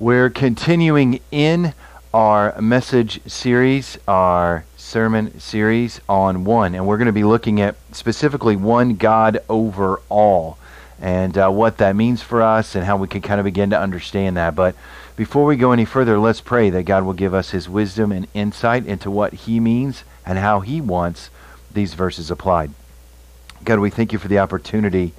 We're continuing in our message series, our sermon series on one, and we're going to be looking at specifically one God over all and uh, what that means for us and how we can kind of begin to understand that. But before we go any further, let's pray that God will give us his wisdom and insight into what he means and how he wants these verses applied. God, we thank you for the opportunity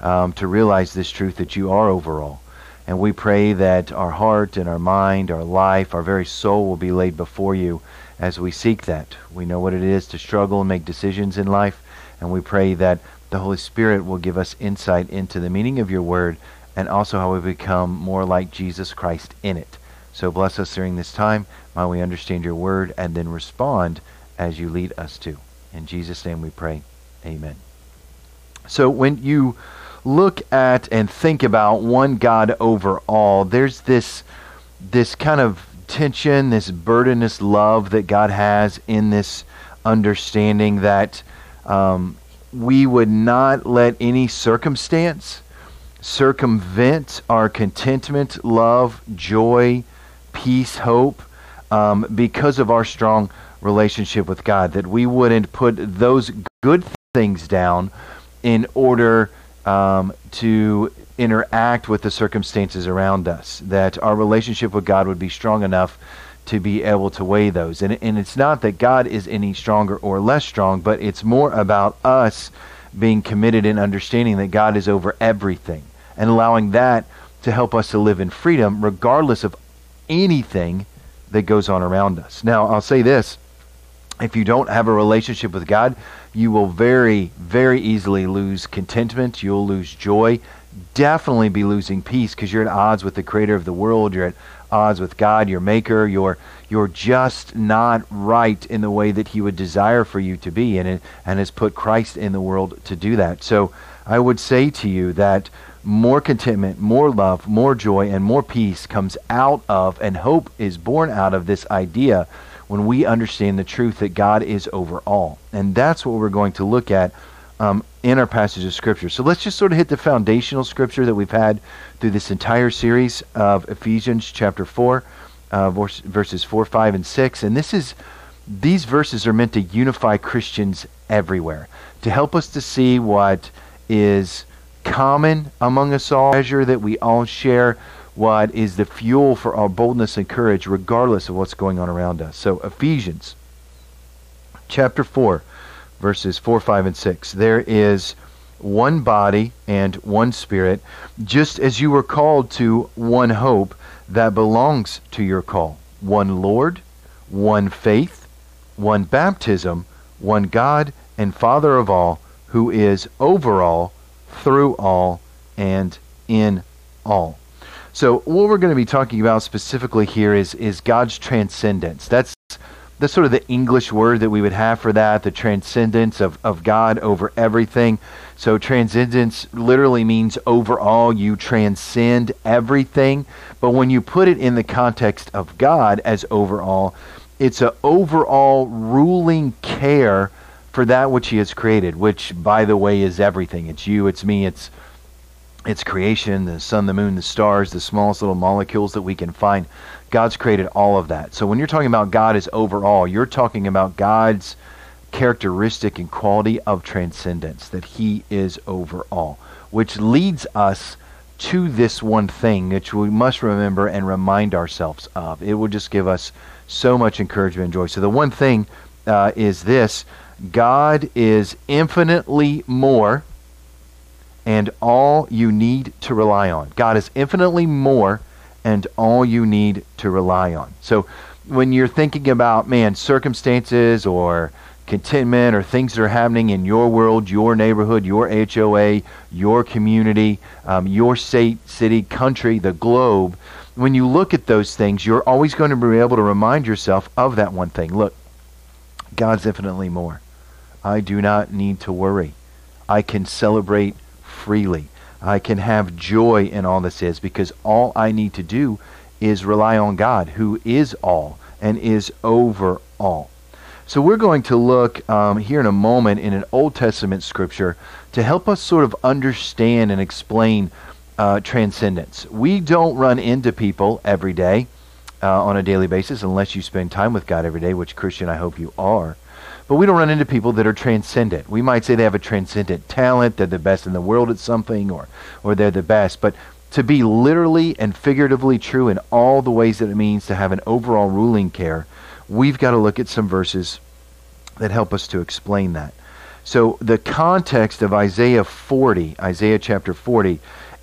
um, to realize this truth that you are over all. And we pray that our heart and our mind, our life, our very soul will be laid before you as we seek that. We know what it is to struggle and make decisions in life, and we pray that the Holy Spirit will give us insight into the meaning of your word and also how we become more like Jesus Christ in it. So bless us during this time while we understand your word and then respond as you lead us to. In Jesus' name we pray. Amen. So when you look at and think about one God over all, there's this this kind of tension, this burdenous love that God has in this understanding that um, we would not let any circumstance circumvent our contentment, love, joy, peace, hope, um, because of our strong relationship with God. That we wouldn't put those good things down in order um, to interact with the circumstances around us, that our relationship with God would be strong enough to be able to weigh those. And, and it's not that God is any stronger or less strong, but it's more about us being committed in understanding that God is over everything and allowing that to help us to live in freedom regardless of anything that goes on around us. Now, I'll say this if you don't have a relationship with God, you will very, very easily lose contentment. You'll lose joy. Definitely be losing peace because you're at odds with the creator of the world. You're at odds with God, your maker. You're, you're just not right in the way that he would desire for you to be and, and has put Christ in the world to do that. So I would say to you that more contentment, more love, more joy, and more peace comes out of, and hope is born out of this idea when we understand the truth that God is over all. And that's what we're going to look at um, in our passage of Scripture. So let's just sort of hit the foundational Scripture that we've had through this entire series of Ephesians chapter 4, uh, verses 4, 5, and 6. And this is. These verses are meant to unify Christians everywhere, to help us to see what is common among us all, measure that we all share, what is the fuel for our boldness and courage, regardless of what's going on around us. So, Ephesians chapter 4, verses 4, 5, and 6. There is one body and one spirit, just as you were called to one hope that belongs to your call one Lord, one faith, one baptism, one God and Father of all, who is over all, through all, and in all. So what we're going to be talking about specifically here is is God's transcendence. That's that's sort of the English word that we would have for that, the transcendence of, of God over everything. So transcendence literally means overall, you transcend everything. But when you put it in the context of God as overall, it's an overall ruling care for that which he has created, which by the way is everything. It's you, it's me, it's it's creation, the sun, the moon, the stars, the smallest little molecules that we can find. God's created all of that. So when you're talking about God as overall, you're talking about God's characteristic and quality of transcendence, that He is over all, which leads us to this one thing which we must remember and remind ourselves of. It will just give us so much encouragement and joy. So the one thing uh, is this God is infinitely more and all you need to rely on. God is infinitely more and all you need to rely on. So when you're thinking about, man, circumstances or contentment or things that are happening in your world, your neighborhood, your HOA, your community, um, your state, city, country, the globe, when you look at those things, you're always going to be able to remind yourself of that one thing. Look, God's infinitely more. I do not need to worry. I can celebrate freely. I can have joy in all this is because all I need to do is rely on God who is all and is over all. So we're going to look um, here in a moment in an Old Testament scripture to help us sort of understand and explain uh, transcendence. We don't run into people every day uh, on a daily basis unless you spend time with God every day, which Christian I hope you are. But we don't run into people that are transcendent. We might say they have a transcendent talent, they're the best in the world at something, or, or they're the best. But to be literally and figuratively true in all the ways that it means to have an overall ruling care, we've got to look at some verses that help us to explain that. So the context of Isaiah 40, Isaiah chapter 40,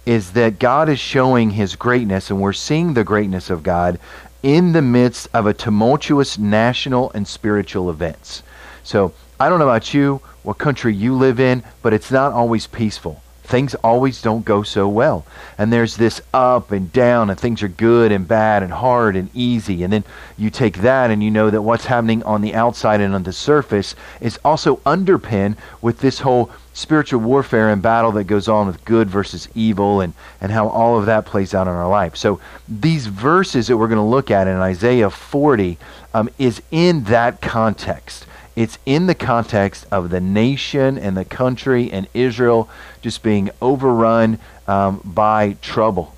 is that God is showing his greatness, and we're seeing the greatness of God in the midst of a tumultuous national and spiritual events. So I don't know about you, what country you live in, but it's not always peaceful. Things always don't go so well. And there's this up and down, and things are good and bad and hard and easy. And then you take that and you know that what's happening on the outside and on the surface is also underpinned with this whole spiritual warfare and battle that goes on with good versus evil and, and how all of that plays out in our life. So these verses that we're going to look at in Isaiah 40 um, is in that context. It's in the context of the nation and the country and Israel just being overrun um, by trouble.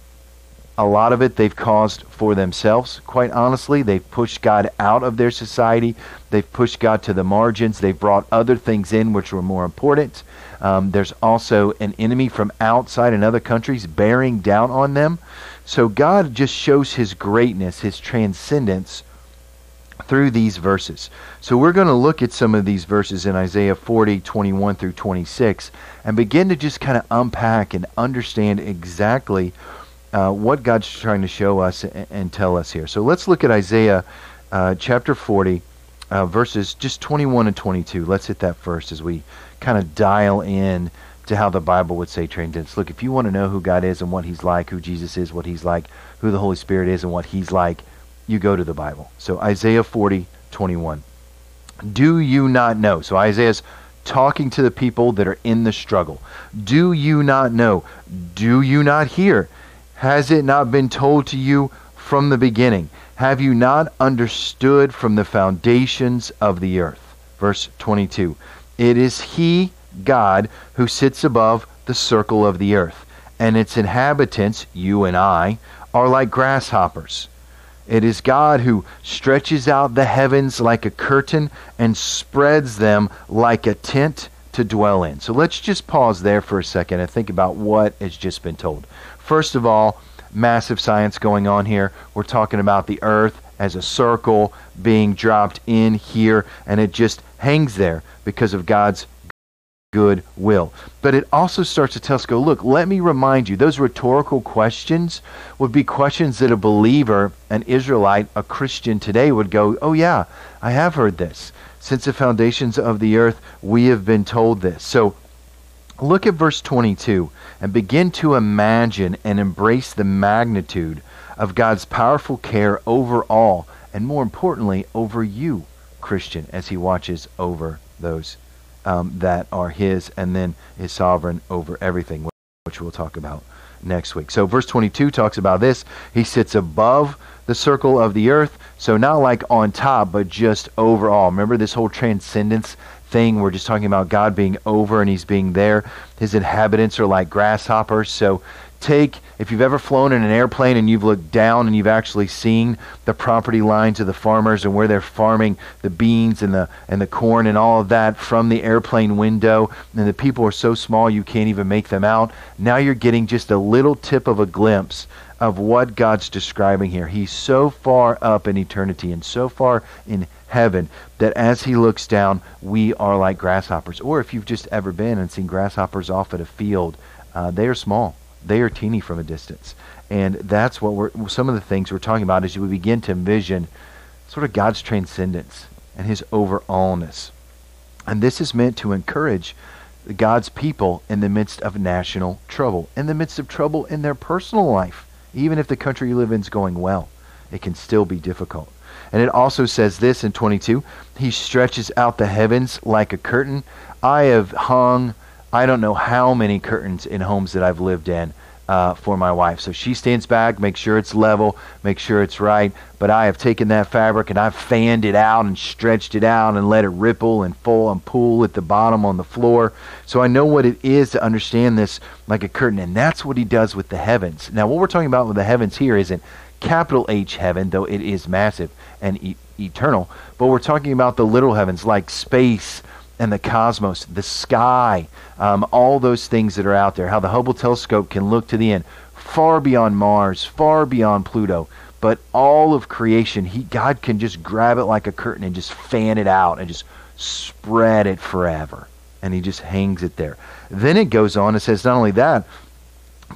A lot of it they've caused for themselves, quite honestly. They've pushed God out of their society. They've pushed God to the margins. They've brought other things in which were more important. Um, there's also an enemy from outside in other countries bearing down on them. So God just shows his greatness, his transcendence through these verses. So we're going to look at some of these verses in Isaiah 40, 21 through 26, and begin to just kind of unpack and understand exactly uh, what God's trying to show us and, tell us here. So let's look at Isaiah uh, chapter 40, uh, verses just 21 and 22. Let's hit that first as we kind of dial in to how the Bible would say transcendence. Look, if you want to know who God is and what He's like, who Jesus is, what He's like, who the Holy Spirit is and what He's like, you go to the Bible. So Isaiah 40, 21. Do you not know? So Isaiah's talking to the people that are in the struggle. Do you not know? Do you not hear? Has it not been told to you from the beginning? Have you not understood from the foundations of the earth? Verse 22. It is He, God, who sits above the circle of the earth, and its inhabitants, you and I, are like grasshoppers. It is God who stretches out the heavens like a curtain and spreads them like a tent to dwell in. So let's just pause there for a second and think about what has just been told. First of all, massive science going on here. We're talking about the earth as a circle being dropped in here, and it just hangs there because of God's good will. But it also starts to tell us, go, look, let me remind you, those rhetorical questions would be questions that a believer, an Israelite, a Christian today would go, oh, yeah, I have heard this. Since the foundations of the earth, we have been told this. So look at verse 22 and begin to imagine and embrace the magnitude of God's powerful care over all, and more importantly, over you, Christian, as he watches over those um, that are His and then is sovereign over everything, which we'll talk about next week. So, verse 22 talks about this. He sits above the circle of the earth, so not like on top, but just overall. Remember this whole transcendence thing? We're just talking about God being over and He's being there. His inhabitants are like grasshoppers. So, take, if you've ever flown in an airplane and you've looked down and you've actually seen the property lines of the farmers and where they're farming the beans and the and the corn and all of that from the airplane window, and the people are so small you can't even make them out. Now you're getting just a little tip of a glimpse of what God's describing here. He's so far up in eternity and so far in heaven that as he looks down, we are like grasshoppers. Or if you've just ever been and seen grasshoppers off at a field, uh, they are small they are teeny from a distance. And that's what we're, some of the things we're talking about as we begin to envision sort of God's transcendence and his overallness. And this is meant to encourage God's people in the midst of national trouble, in the midst of trouble in their personal life. Even if the country you live in is going well, it can still be difficult. And it also says this in 22 He stretches out the heavens like a curtain. I have hung I don't know how many curtains in homes that I've lived in uh, for my wife. So she stands back, make sure it's level, make sure it's right. But I have taken that fabric and I've fanned it out and stretched it out and let it ripple and fall and pool at the bottom on the floor. So I know what it is to understand this like a curtain. And that's what he does with the heavens. Now, what we're talking about with the heavens here isn't capital H heaven, though it is massive and e- eternal. But we're talking about the little heavens like space and the cosmos, the sky, um, all those things that are out there, how the Hubble telescope can look to the end, far beyond Mars, far beyond Pluto. But all of creation, he, God can just grab it like a curtain and just fan it out and just spread it forever. And he just hangs it there. Then it goes on, and says not only that,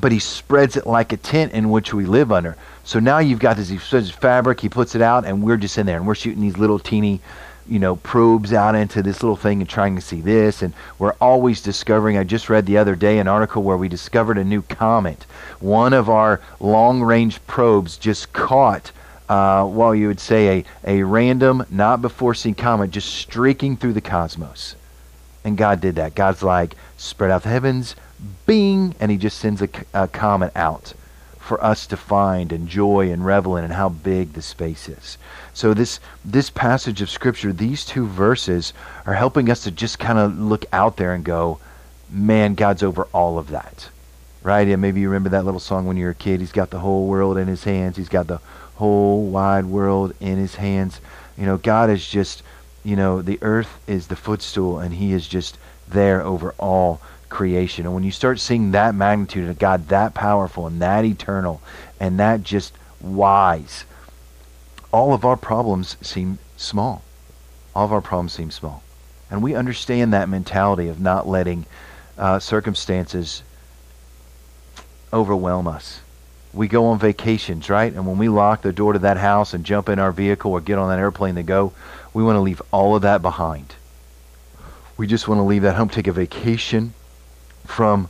but he spreads it like a tent in which we live under. So now you've got this, he fabric, he puts it out, and we're just in there, and we're shooting these little teeny you know, probes out into this little thing and trying to see this. And we're always discovering. I just read the other day an article where we discovered a new comet. One of our long range probes just caught, uh, well, you would say, a, a random, not before seen comet just streaking through the cosmos. And God did that. God's like, spread out the heavens, bing, and He just sends a, a comet out for us to find, and joy and revel in, and how big the space is. So this this passage of scripture, these two verses, are helping us to just kind of look out there and go, man, God's over all of that. Right? And maybe you remember that little song when you were a kid. He's got the whole world in his hands. He's got the whole wide world in his hands. You know, God is just, you know, the earth is the footstool and he is just there over all creation. And when you start seeing that magnitude of God that powerful and that eternal and that just wise, all of our problems seem small. All of our problems seem small. And we understand that mentality of not letting uh, circumstances overwhelm us. We go on vacations, right? And when we lock the door to that house and jump in our vehicle or get on that airplane to go, we want to leave all of that behind. We just want to leave that home, take a vacation from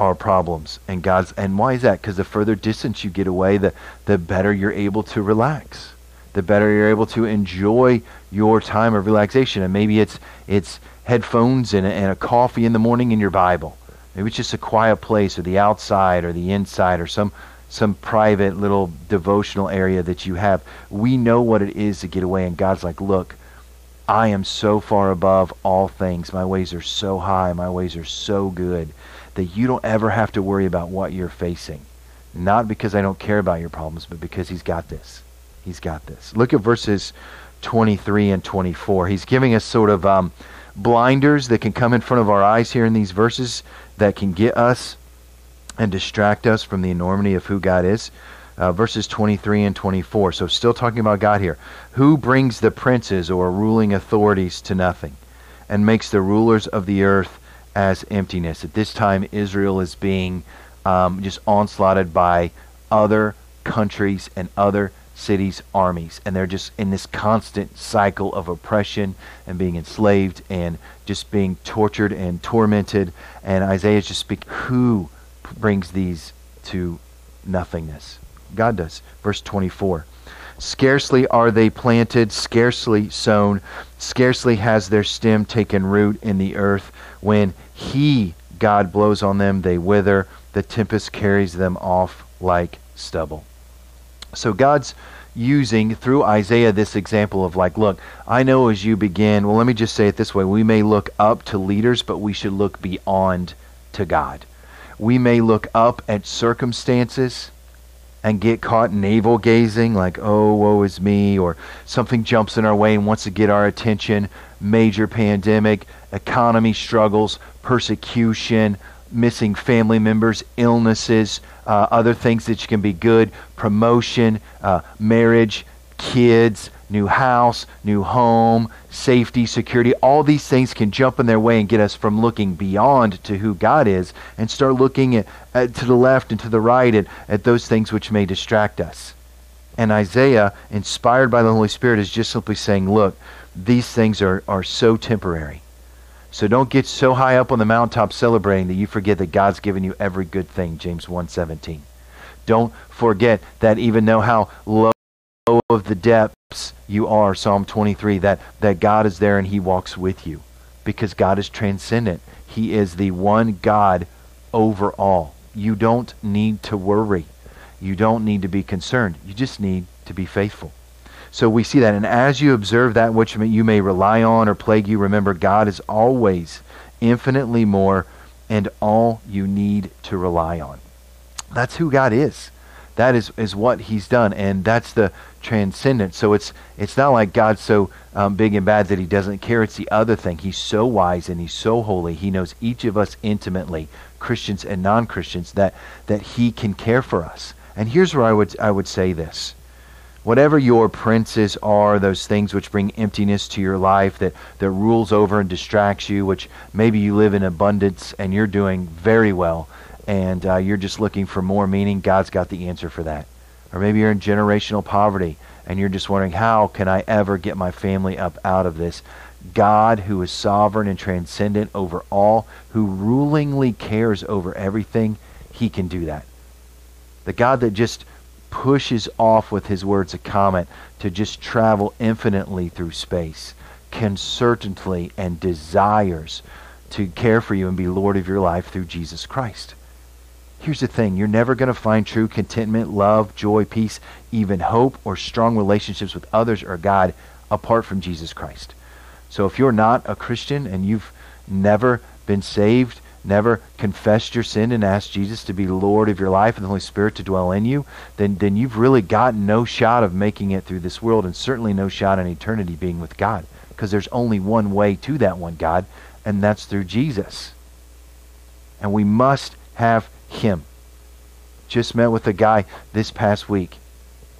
our problems and God's and why is that? Because the further distance you get away, the the better you're able to relax. The better you're able to enjoy your time of relaxation. And maybe it's it's headphones and a, and a coffee in the morning in your Bible. Maybe it's just a quiet place or the outside or the inside or some some private little devotional area that you have. We know what it is to get away and God's like, "Look, I am so far above all things. My ways are so high. My ways are so good that you don't ever have to worry about what you're facing. Not because I don't care about your problems, but because He's got this. He's got this. Look at verses 23 and 24. He's giving us sort of um, blinders that can come in front of our eyes here in these verses that can get us and distract us from the enormity of who God is uh, verses 23 and 24. So, still talking about God here. Who brings the princes or ruling authorities to nothing and makes the rulers of the earth as emptiness? At this time, Israel is being um, just onslaughted by other countries and other cities' armies. And they're just in this constant cycle of oppression and being enslaved and just being tortured and tormented. And Isaiah is just speaking, who brings these to nothingness? God does. Verse 24. Scarcely are they planted, scarcely sown, scarcely has their stem taken root in the earth. When He, God, blows on them, they wither. The tempest carries them off like stubble. So God's using through Isaiah this example of like, look, I know as you begin, well, let me just say it this way we may look up to leaders, but we should look beyond to God. We may look up at circumstances and get caught navel gazing, like, oh, woe is me, or something jumps in our way and wants to get our attention, major pandemic, economy struggles, persecution, missing family members, illnesses, uh, other things that can be good, promotion, uh, marriage, kids, new house, new home, safety, security, all these things can jump in their way and get us from looking beyond to who God is and start looking at, at, to the left and to the right at, at those things which may distract us. And Isaiah, inspired by the Holy Spirit, is just simply saying, look, these things are, are so temporary. So don't get so high up on the mountaintop celebrating that you forget that God's given you every good thing, James 1:17. Don't forget that even though how low of the depths you are, Psalm 23, that, that God is there and He walks with you because God is transcendent. He is the one God over all. You don't need to worry. You don't need to be concerned. You just need to be faithful. So we see that. And as you observe that which you may rely on or plague you, remember God is always infinitely more and all you need to rely on. That's who God is. That is, is what he's done. And that's the transcendent. So it's it's not like God's so um, big and bad that he doesn't care. It's the other thing. He's so wise and he's so holy. He knows each of us intimately, Christians and non-Christians, that that he can care for us. And here's where I would I would say this. Whatever your princes are, those things which bring emptiness to your life, that, that rules over and distracts you, which maybe you live in abundance and you're doing very well, and uh, you're just looking for more meaning, God's got the answer for that. Or maybe you're in generational poverty and you're just wondering, how can I ever get my family up out of this? God, who is sovereign and transcendent over all, who rulingly cares over everything, he can do that. The God that just pushes off with his words a comet to just travel infinitely through space can certainly and desires to care for you and be Lord of your life through Jesus Christ. Here's the thing you're never going to find true contentment, love, joy, peace, even hope, or strong relationships with others or God apart from Jesus Christ. So if you're not a Christian and you've never been saved, never confessed your sin and asked Jesus to be Lord of your life and the Holy Spirit to dwell in you, then, then you've really got no shot of making it through this world and certainly no shot in eternity being with God. Because there's only one way to that one God, and that's through Jesus. And we must have him. Just met with a guy this past week.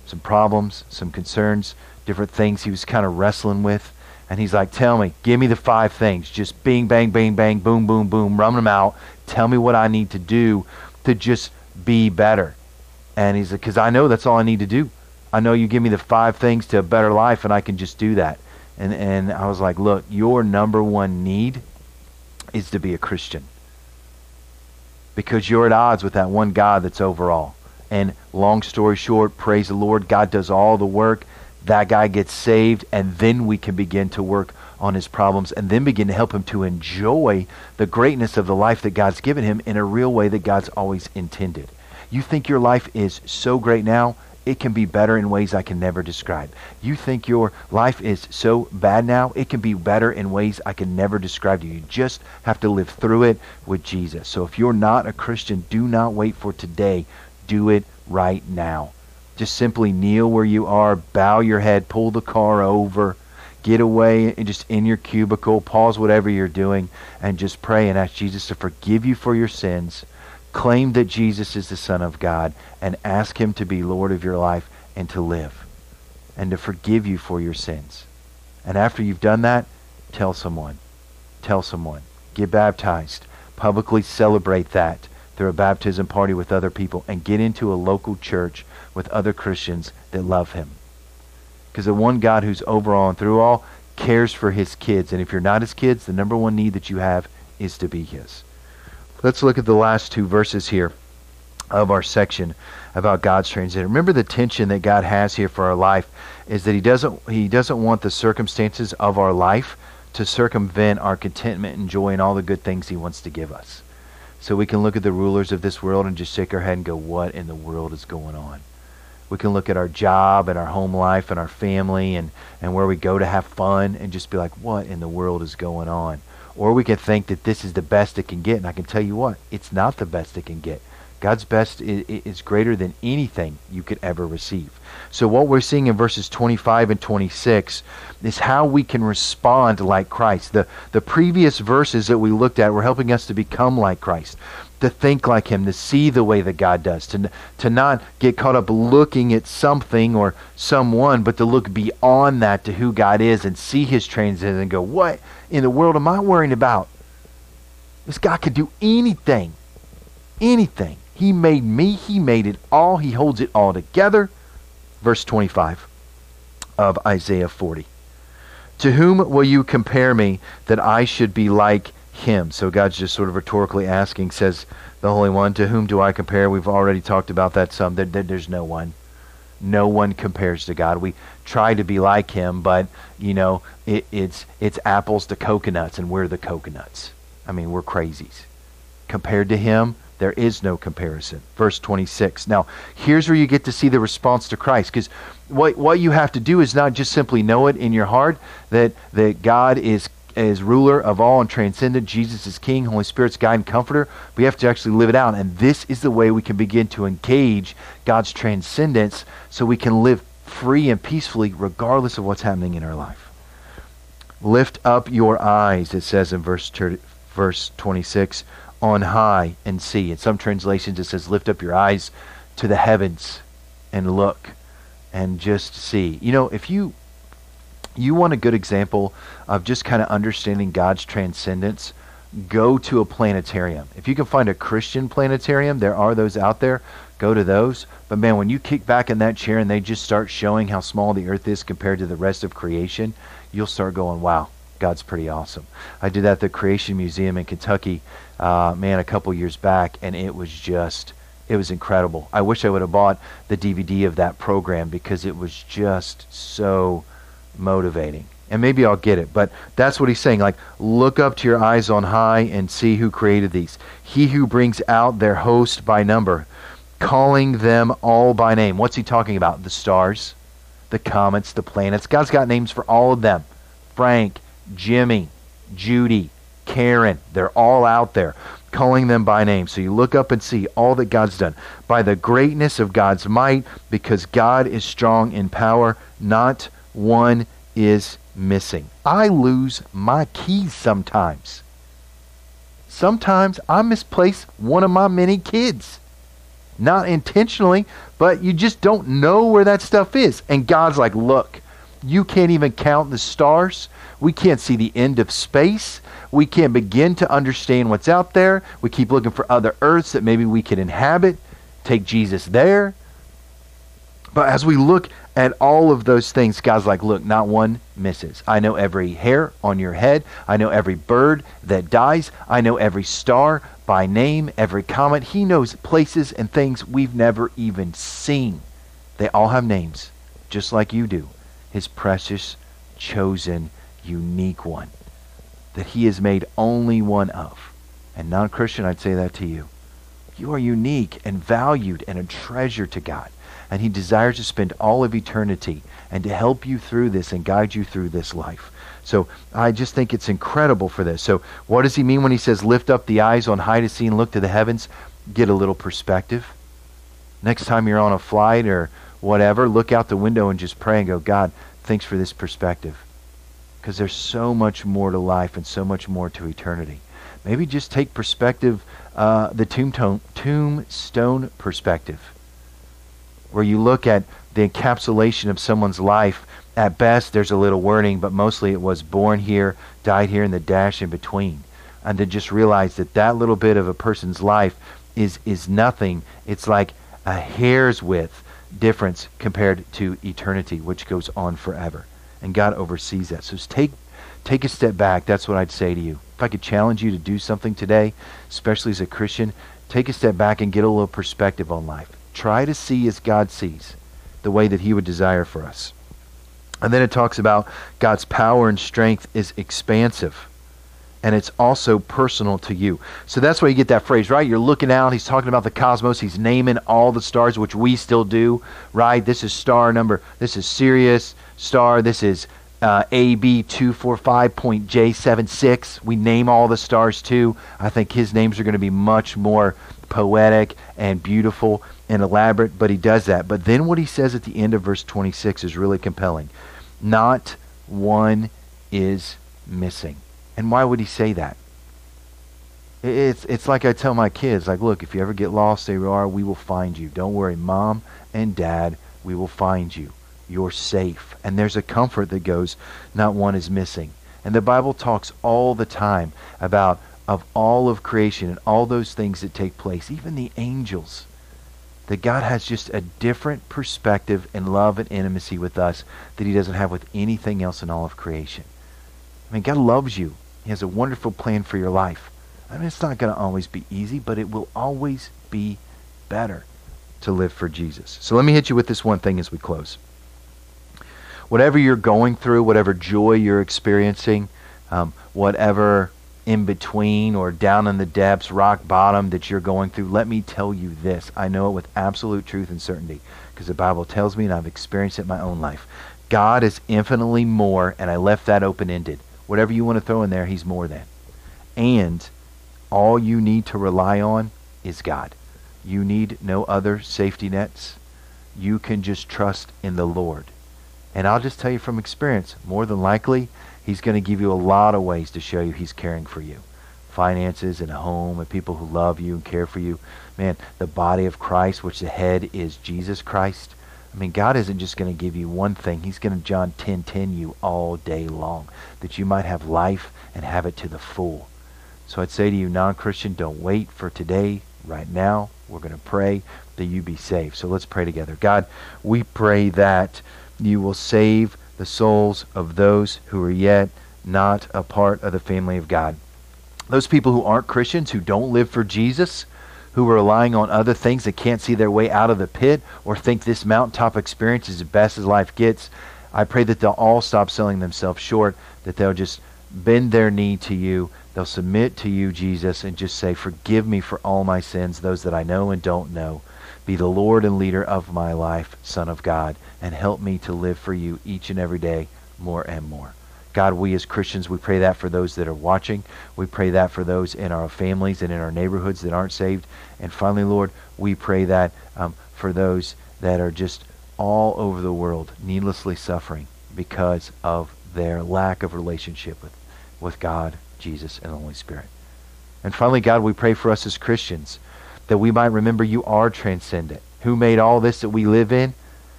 Some problems, some concerns, different things he was kind of wrestling with. And he's like, Tell me, give me the five things. Just bing, bang, bang, bang, boom, boom, boom, run them out. Tell me what I need to do to just be better. And he's like, Because I know that's all I need to do. I know you give me the five things to a better life, and I can just do that. And, and I was like, Look, your number one need is to be a Christian because you're at odds with that one God that's over all. And long story short, praise the Lord, God does all the work. That guy gets saved, and then we can begin to work on his problems and then begin to help him to enjoy the greatness of the life that God's given him in a real way that God's always intended. You think your life is so great now? It can be better in ways I can never describe. You think your life is so bad now, it can be better in ways I can never describe to you. You just have to live through it with Jesus. So if you're not a Christian, do not wait for today. Do it right now. Just simply kneel where you are, bow your head, pull the car over, get away and just in your cubicle, pause whatever you're doing, and just pray and ask Jesus to forgive you for your sins claim that Jesus is the Son of God and ask Him to be Lord of your life and to live and to forgive you for your sins. And after you've done that, tell someone. Tell someone. Get baptized. Publicly celebrate that through a baptism party with other people and get into a local church with other Christians that love Him. Because the one God who's over all and through all cares for His kids. And if you're not His kids, the number one need that you have is to be His. Let's look at the last two verses here of our section about God's transcendence. Remember the tension that God has here for our life is that he doesn't he doesn't want the circumstances of our life to circumvent our contentment and joy and all the good things he wants to give us. So we can look at the rulers of this world and just shake our head and go, what in the world is going on? We can look at our job and our home life and our family and, and where we go to have fun and just be like, what in the world is going on? Or we can think that this is the best it can get. And I can tell you what, it's not the best it can get. God's best is, greater than anything you could ever receive. So, what we're seeing in verses 25 and 26 is how we can respond like Christ. The, the previous verses that we looked at were helping us to become like Christ, to think like Him, to see the way that God does, to, to not get caught up looking at something or someone, but to look beyond that to who God is and see His transit and go, What? in the world am I worrying about? This guy could do anything. Anything. He made me. He made it all. He holds it all together. Verse 25 of Isaiah 40. To whom will you compare me that I should be like him? So God's just sort of rhetorically asking, says the Holy One, to whom do I compare? We've already talked about that some. There, there, there's no one. No one compares to God. We try to be like him, but you know, it, it's it's apples to coconuts, and we're the coconuts. I mean, we're crazies. Compared to him, There is no comparison. Verse 26. Now, here's where you get to see the response to Christ because what, what you have to do is not just simply know it in your heart that, that God is is ruler of all and transcendent. Jesus is King. Holy Spirit's guide and comforter. We have to actually live it out. And this is the way we can begin to engage God's transcendence so we can live free and peacefully regardless of what's happening in our life. Lift up your eyes, it says in verse, verse 26, on high and see. In some translations, it says, lift up your eyes to the heavens and look and just see. You know, if you you want a good example of just kind of understanding God's transcendence, go to a planetarium. If you can find a Christian planetarium, there are those out there, go to those. But man, when you kick back in that chair and they just start showing how small the earth is compared to the rest of creation, you'll start going, wow, God's pretty awesome. I did that at the Creation Museum in Kentucky, uh, man, a couple years back, and it was just, it was incredible. I wish I would have bought the DVD of that program because it was just so motivating. And maybe I'll get it, but that's what he's saying. Like, look up to your eyes on high and see who created these. He who brings out their host by number, calling them all by name. What's he talking about? The stars, the comets, the planets. God's got names for all of them Frank, Jimmy, Judy, Karen. They're all out there calling them by name. So you look up and see all that God's done. By the greatness of God's might, because God is strong in power, not one is missing. I lose my keys sometimes. Sometimes I misplace one of my many kids. Not intentionally, but you just don't know where that stuff is. And God's like, look, you can't even count the stars. We can't see the end of space. We can't begin to understand what's out there. We keep looking for other earths that maybe we could inhabit. Take Jesus there. But as we look at all of those things, God's like, look, not one misses. I know every hair on your head. I know every bird that dies. I know every star by name, every comet. He knows places and things we've never even seen. They all have names, just like you do. His precious, chosen, unique one that he is made only one of. And non Christian, I'd say that to you. You are unique and valued and a treasure to God and he desires to spend all of eternity and to help you through this and guide you through this life. So I just think it's incredible for this. So what does he mean when he says lift up the eyes on high to see and look to the heavens? Get a little perspective. Next time you're on a flight or whatever, look out the window and just pray and go, God, thanks for this perspective. Because there's so much more to life and so much more to eternity. Maybe just take perspective, uh, the tombstone, tombstone perspective where you look at the encapsulation of someone's life. At best, there's a little wording, but mostly it was born here, died here, and the dash in between. And to just realize that that little bit of a person's life is, is nothing. It's like a hair's width difference compared to eternity, which goes on forever. And God oversees that. So take, take a step back. That's what I'd say to you. If I could challenge you to do something today, especially as a Christian, take a step back and get a little perspective on life. Try to see as God sees, the way that He would desire for us. And then it talks about God's power and strength is expansive. And it's also personal to you. So that's why you get that phrase, right? You're looking out. He's talking about the cosmos. He's naming all the stars, which we still do, right? This is star number. This is Sirius star. This is uh, AB245.J76. We name all the stars too. I think his names are going to be much more poetic and beautiful and elaborate, but he does that. But then what he says at the end of verse 26 is really compelling. Not one is missing. And why would he say that? It's, it's like I tell my kids, like, look, if you ever get lost, there you are, we will find you. Don't worry, mom and dad, we will find you. You're safe. And there's a comfort that goes, not one is missing. And the Bible talks all the time about of all of creation and all those things that take place, even the angels that God has just a different perspective and love and intimacy with us that he doesn't have with anything else in all of creation. I mean, God loves you. He has a wonderful plan for your life. I mean, it's not going to always be easy, but it will always be better to live for Jesus. So let me hit you with this one thing as we close. Whatever you're going through, whatever joy you're experiencing, um, whatever in between or down in the depths, rock bottom that you're going through, let me tell you this. I know it with absolute truth and certainty because the Bible tells me and I've experienced it in my own life. God is infinitely more, and I left that open ended. Whatever you want to throw in there, He's more than. And all you need to rely on is God. You need no other safety nets. You can just trust in the Lord. And I'll just tell you from experience, more than likely, He's going to give you a lot of ways to show you He's caring for you. Finances and a home and people who love you and care for you. Man, the body of Christ, which the head is Jesus Christ. I mean, God isn't just going to give you one thing. He's going to John 10 10 you all day long, that you might have life and have it to the full. So I'd say to you, non Christian, don't wait for today. Right now, we're going to pray that you be saved. So let's pray together. God, we pray that you will save the souls of those who are yet not a part of the family of God. Those people who aren't Christians, who don't live for Jesus, who are relying on other things that can't see their way out of the pit or think this mountaintop experience is the best as life gets, I pray that they'll all stop selling themselves short, that they'll just bend their knee to you, they'll submit to you, Jesus, and just say, Forgive me for all my sins, those that I know and don't know. Be the Lord and leader of my life, Son of God, and help me to live for you each and every day more and more. God, we as Christians, we pray that for those that are watching. We pray that for those in our families and in our neighborhoods that aren't saved. And finally, Lord, we pray that um, for those that are just all over the world needlessly suffering because of their lack of relationship with, with God, Jesus, and the Holy Spirit. And finally, God, we pray for us as Christians that we might remember you are transcendent. Who made all this that we live in?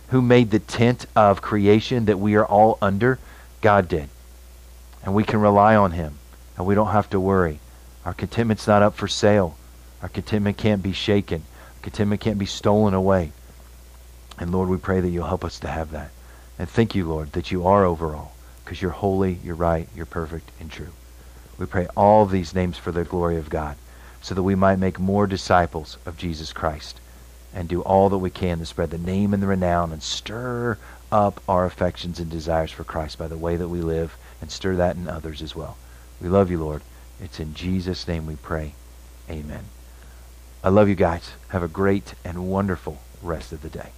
Who made the tent of creation that we are all under? God did. And we can rely on him. And we don't have to worry. Our contentment's not up for sale. Our contentment can't be shaken. Our contentment can't be stolen away. And Lord, we pray that you'll help us to have that. And thank you, Lord, that you are over all, because you're holy, you're right, you're perfect, and true. We pray all these names for the glory of God so that we might make more disciples of Jesus Christ and do all that we can to spread the name and the renown and stir up our affections and desires for Christ by the way that we live and stir that in others as well. We love you, Lord. It's in Jesus' name we pray. Amen. I love you guys. Have a great and wonderful rest of the day.